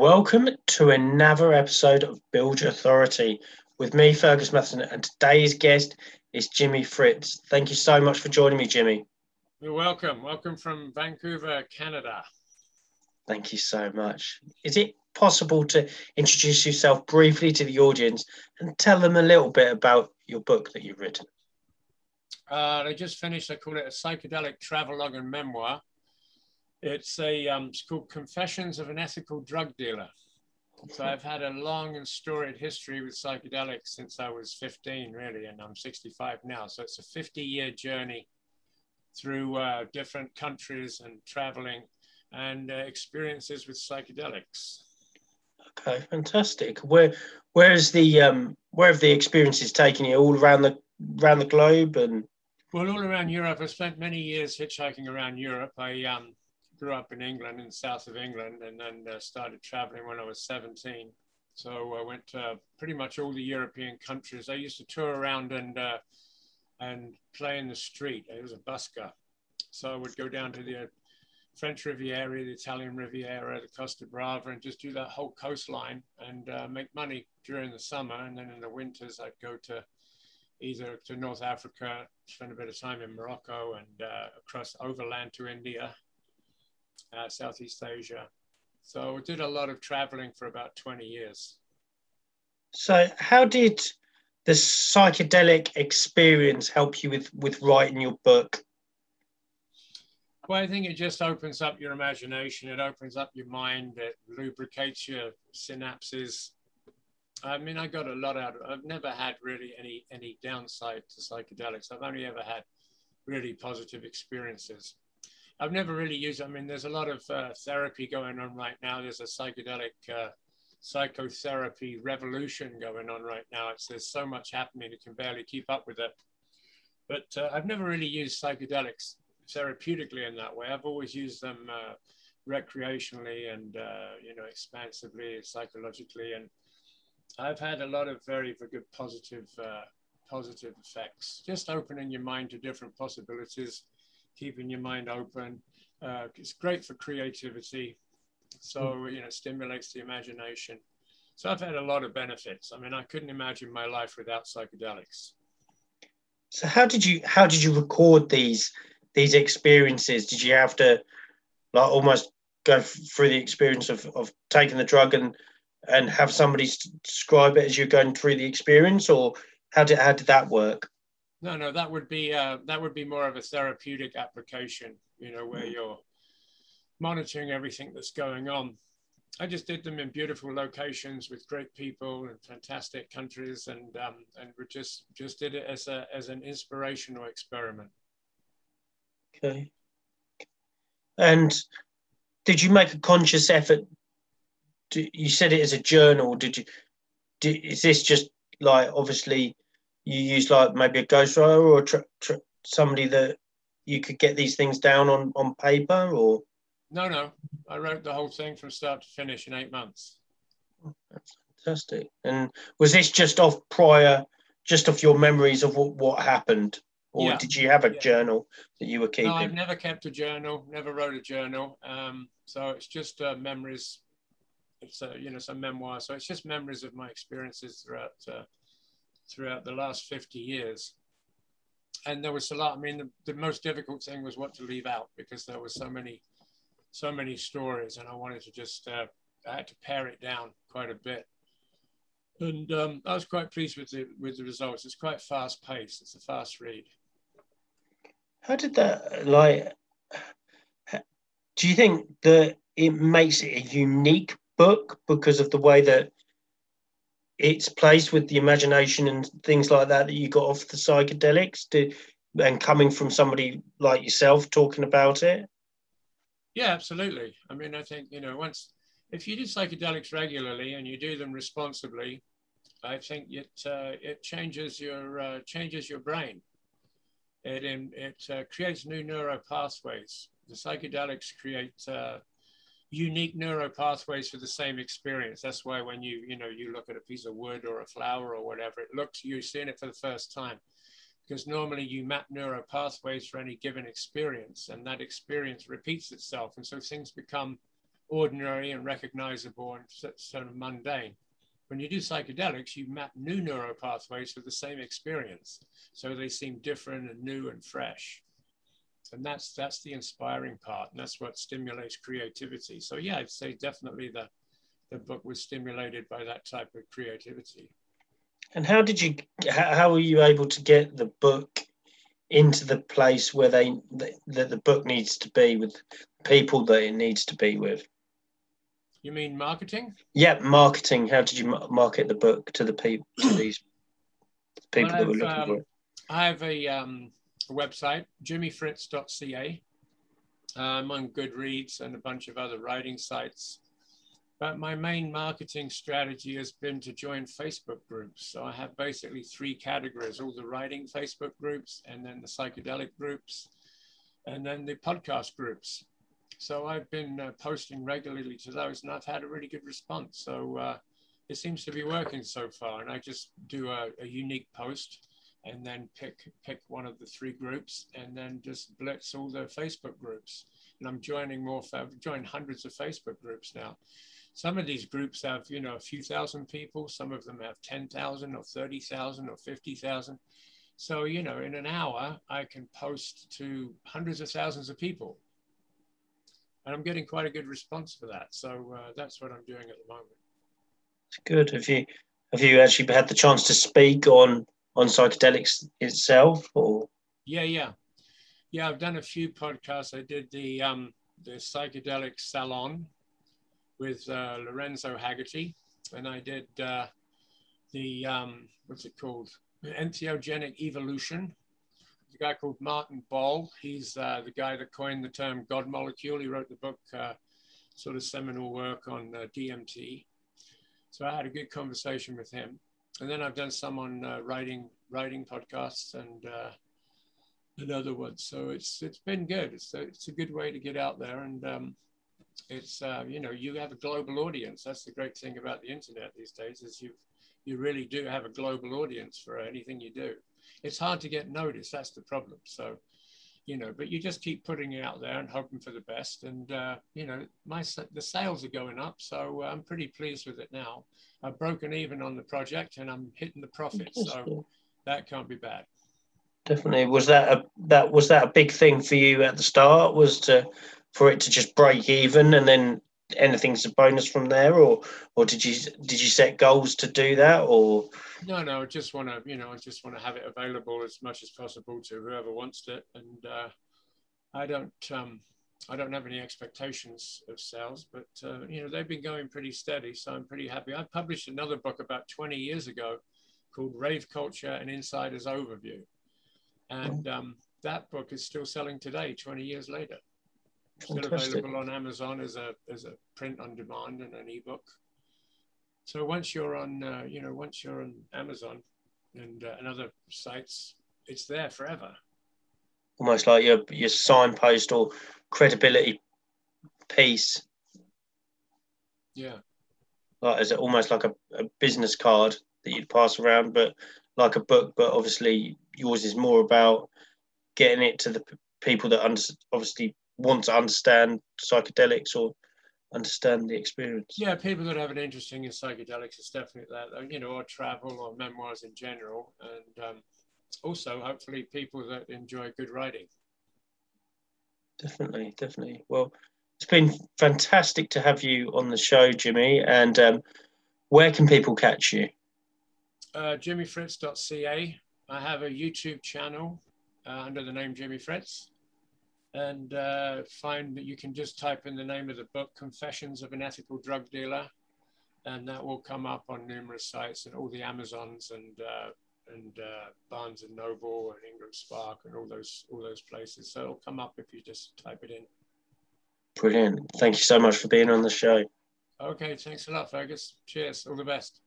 Welcome to another episode of Build Your Authority with me, Fergus Matheson, and today's guest is Jimi Fritz. Thank you so much for joining me, Jimi. You're welcome. Welcome from Vancouver, Canada. Thank you so much. Is it possible to introduce yourself briefly to the audience and tell them a little bit about your book that you've written? Uh, I just finished, I call it a psychedelic travelogue and memoir. It's a um, it's called Confessions of an Ethical Drug Dealer. So I've had a long and storied history with psychedelics since I was 15, really, and I'm 65 now. So it's a 50 year journey through uh, different countries and traveling and uh, experiences with psychedelics. Okay, fantastic. Where where is the um where have the experiences taken you all around the around the globe and well all around Europe. I spent many years hitchhiking around Europe. I um grew up in England, in the south of England, and then uh, started traveling when I was 17. So I went to pretty much all the European countries. I used to tour around and uh, and play in the street. I was a busker, so I would go down to the uh, French Riviera, the Italian Riviera, the Costa Brava, and just do that whole coastline and uh, make money during the summer. And then in the winters, I'd go to either to North Africa, spend a bit of time in Morocco, and uh, across overland to India uh, Southeast Asia. So I did a lot of traveling for about 20 years. So how did the psychedelic experience help you with, with writing your book? Well, I think it just opens up your imagination. It opens up your mind. It lubricates your synapses. I mean, I got a lot out of it. I've never had really any any downside to psychedelics. I've only ever had really positive experiences. I've never really used. I mean, there's a lot of uh, therapy going on right now. There's a psychedelic uh, psychotherapy revolution going on right now. It's, there's so much happening, you can barely keep up with it. But uh, I've never really used psychedelics therapeutically in that way. I've always used them uh, recreationally and uh, you know expansively, psychologically, and I've had a lot of very, very good positive uh, positive effects. Just opening your mind to different possibilities keeping your mind open. Uh, it's great for creativity. So, hmm. you know, stimulates the imagination. So I've had a lot of benefits. I mean, I couldn't imagine my life without psychedelics. So how did you how did you record these these experiences? Did you have to like almost go through the experience of, of taking the drug and and have somebody describe it as you're going through the experience, or how did how did that work? No, no, that would be uh, that would be more of a therapeutic application, you know, where mm. you're monitoring everything that's going on. I just did them in beautiful locations with great people and fantastic countries, and um, and we just just did it as a as an inspirational experiment. Okay. And did you make a conscious effort? To, you said it as a journal. Did you? Did, is this just like obviously? You use like maybe a ghostwriter or tr- tr- somebody that you could get these things down on on paper or? No no. I wrote the whole thing from start to finish in eight months. That's fantastic. And was this just off prior just off your memories of what, what happened? Or yeah. did you have a yeah. journal that you were keeping no, i've never kept a journal never wrote a journal. Um, so it's just uh, memories it's a, you know some memoir. So it's just memories of my experiences throughout uh, throughout the last 50 years. And there was a lot, I mean, the, the most difficult thing was what to leave out because there were so many, so many stories and I wanted to just, uh, I had to pare it down quite a bit. And um, I was quite pleased with the, with the results. It's quite fast paced. It's a fast read. How did that, like, do you think that it makes it a unique book because of the way that it's placed with the imagination and things like that that you got off the psychedelics to, and coming from somebody like yourself talking about it? Yeah absolutely. I mean i think you know once if you do psychedelics regularly and you do them responsibly i think it uh, it changes your uh, changes your brain. It it uh, creates new neural pathways the psychedelics create uh, unique neural pathways for the same experience. That's why when you, you know, you look at a piece of wood or a flower or whatever, it looks, you're seeing it for the first time. Because normally you map neural pathways for any given experience and that experience repeats itself. And so things become ordinary and recognizable and sort of mundane. When you do psychedelics, you map new neural pathways for the same experience. So they seem different and new and fresh. And that's that's the inspiring part. And that's what stimulates creativity. So yeah, I'd say definitely the, the book was stimulated by that type of creativity. And how did you how were you able to get the book into the place where they that the book needs to be with people that it needs to be with? You mean marketing? Yeah, marketing. How did you market the book to the people to these people well, that were looking um, for it? I have a, um, website, jimifritz.ca. I'm on Goodreads and a bunch of other writing sites. But my main marketing strategy has been to join Facebook groups. So I have basically three categories all the writing Facebook groups, and then the psychedelic groups, and then the podcast groups. So I've been uh, posting regularly to those and I've had a really good response. So uh, it seems to be working so far. And I just do a, a, unique post and then pick, pick one of the three groups and then just blitz all the Facebook groups. And I'm joining more, I've joined hundreds of Facebook groups now. Some of these groups have, you know, a few thousand people. Some of them have 10,000 or 30,000 or 50,000. So, you know, in an hour, I can post to hundreds of thousands of people and I'm getting quite a good response for that. So uh, that's what I'm doing at the moment. It's good. Have you have you actually had the chance to speak on on psychedelics itself, or? Yeah, yeah, yeah. I've done a few podcasts. I did the um, the psychedelic salon with uh, Lorenzo Hagerty and I did uh, the um, what's it called? Entheogenic evolution a guy called Martin Ball. He's uh, the guy that coined the term God molecule. He wrote the book, uh, sort of seminal work on uh, DMT. So I had a good conversation with him. And then I've done some on uh, writing writing podcasts and uh, and other ones. So it's it's been good. It's a, it's a good way to get out there and um, it's uh, you know you have a global audience. That's the great thing about the internet these days is you you really do have a global audience for anything you do it's hard to get noticed. That's the problem. So, you know, but you just keep putting it out there and hoping for the best. And uh, you know, my the sales are going up, so I'm pretty pleased with it now. I've broken even on the project, and I'm hitting the profits. So that can't be bad. Definitely. Was that a that was that a big thing for you at the start? Was to for it to just break even and then anything's a bonus from there, or or did you did you set goals to do that, or? No, no, I just want to you know I just want to have it available as much as possible to whoever wants it, and uh, I don't um, I don't have any expectations of sales, but uh, you know they've been going pretty steady, so I'm pretty happy. I published another book about 20 years ago called Rave Culture and Insider's Overview, and um, that book is still selling today, 20 years later. Still available on Amazon as a as a print on demand and an ebook. So once you're on, uh, you know, once you're on Amazon and, uh, and other sites, it's there forever. Almost like your your signpost or credibility piece. Yeah. Like is it almost like a, a business card that you'd pass around, but like a book. But obviously, yours is more about getting it to the people that under, obviously want to understand psychedelics or understand the experience. Yeah, people that have an interest in psychedelics is definitely that, you know, or travel or memoirs in general. And um, also, hopefully, people that enjoy good writing. Definitely, definitely. Well, it's been fantastic to have you on the show, Jimi. And um, where can people catch you? Uh, jimifritz.ca. I have a YouTube channel uh, under the name Jimi Fritz and uh, find that you can just type in the name of the book, Confessions of an Ethical Drug Dealer, and that will come up on numerous sites and all the Amazons and uh, and uh, Barnes and Noble and Ingram Spark and all those all those places. So it'll come up if you just type it in. Brilliant. Thank you so much for being on the show. Okay, thanks a lot, Fergus. Cheers. All the best.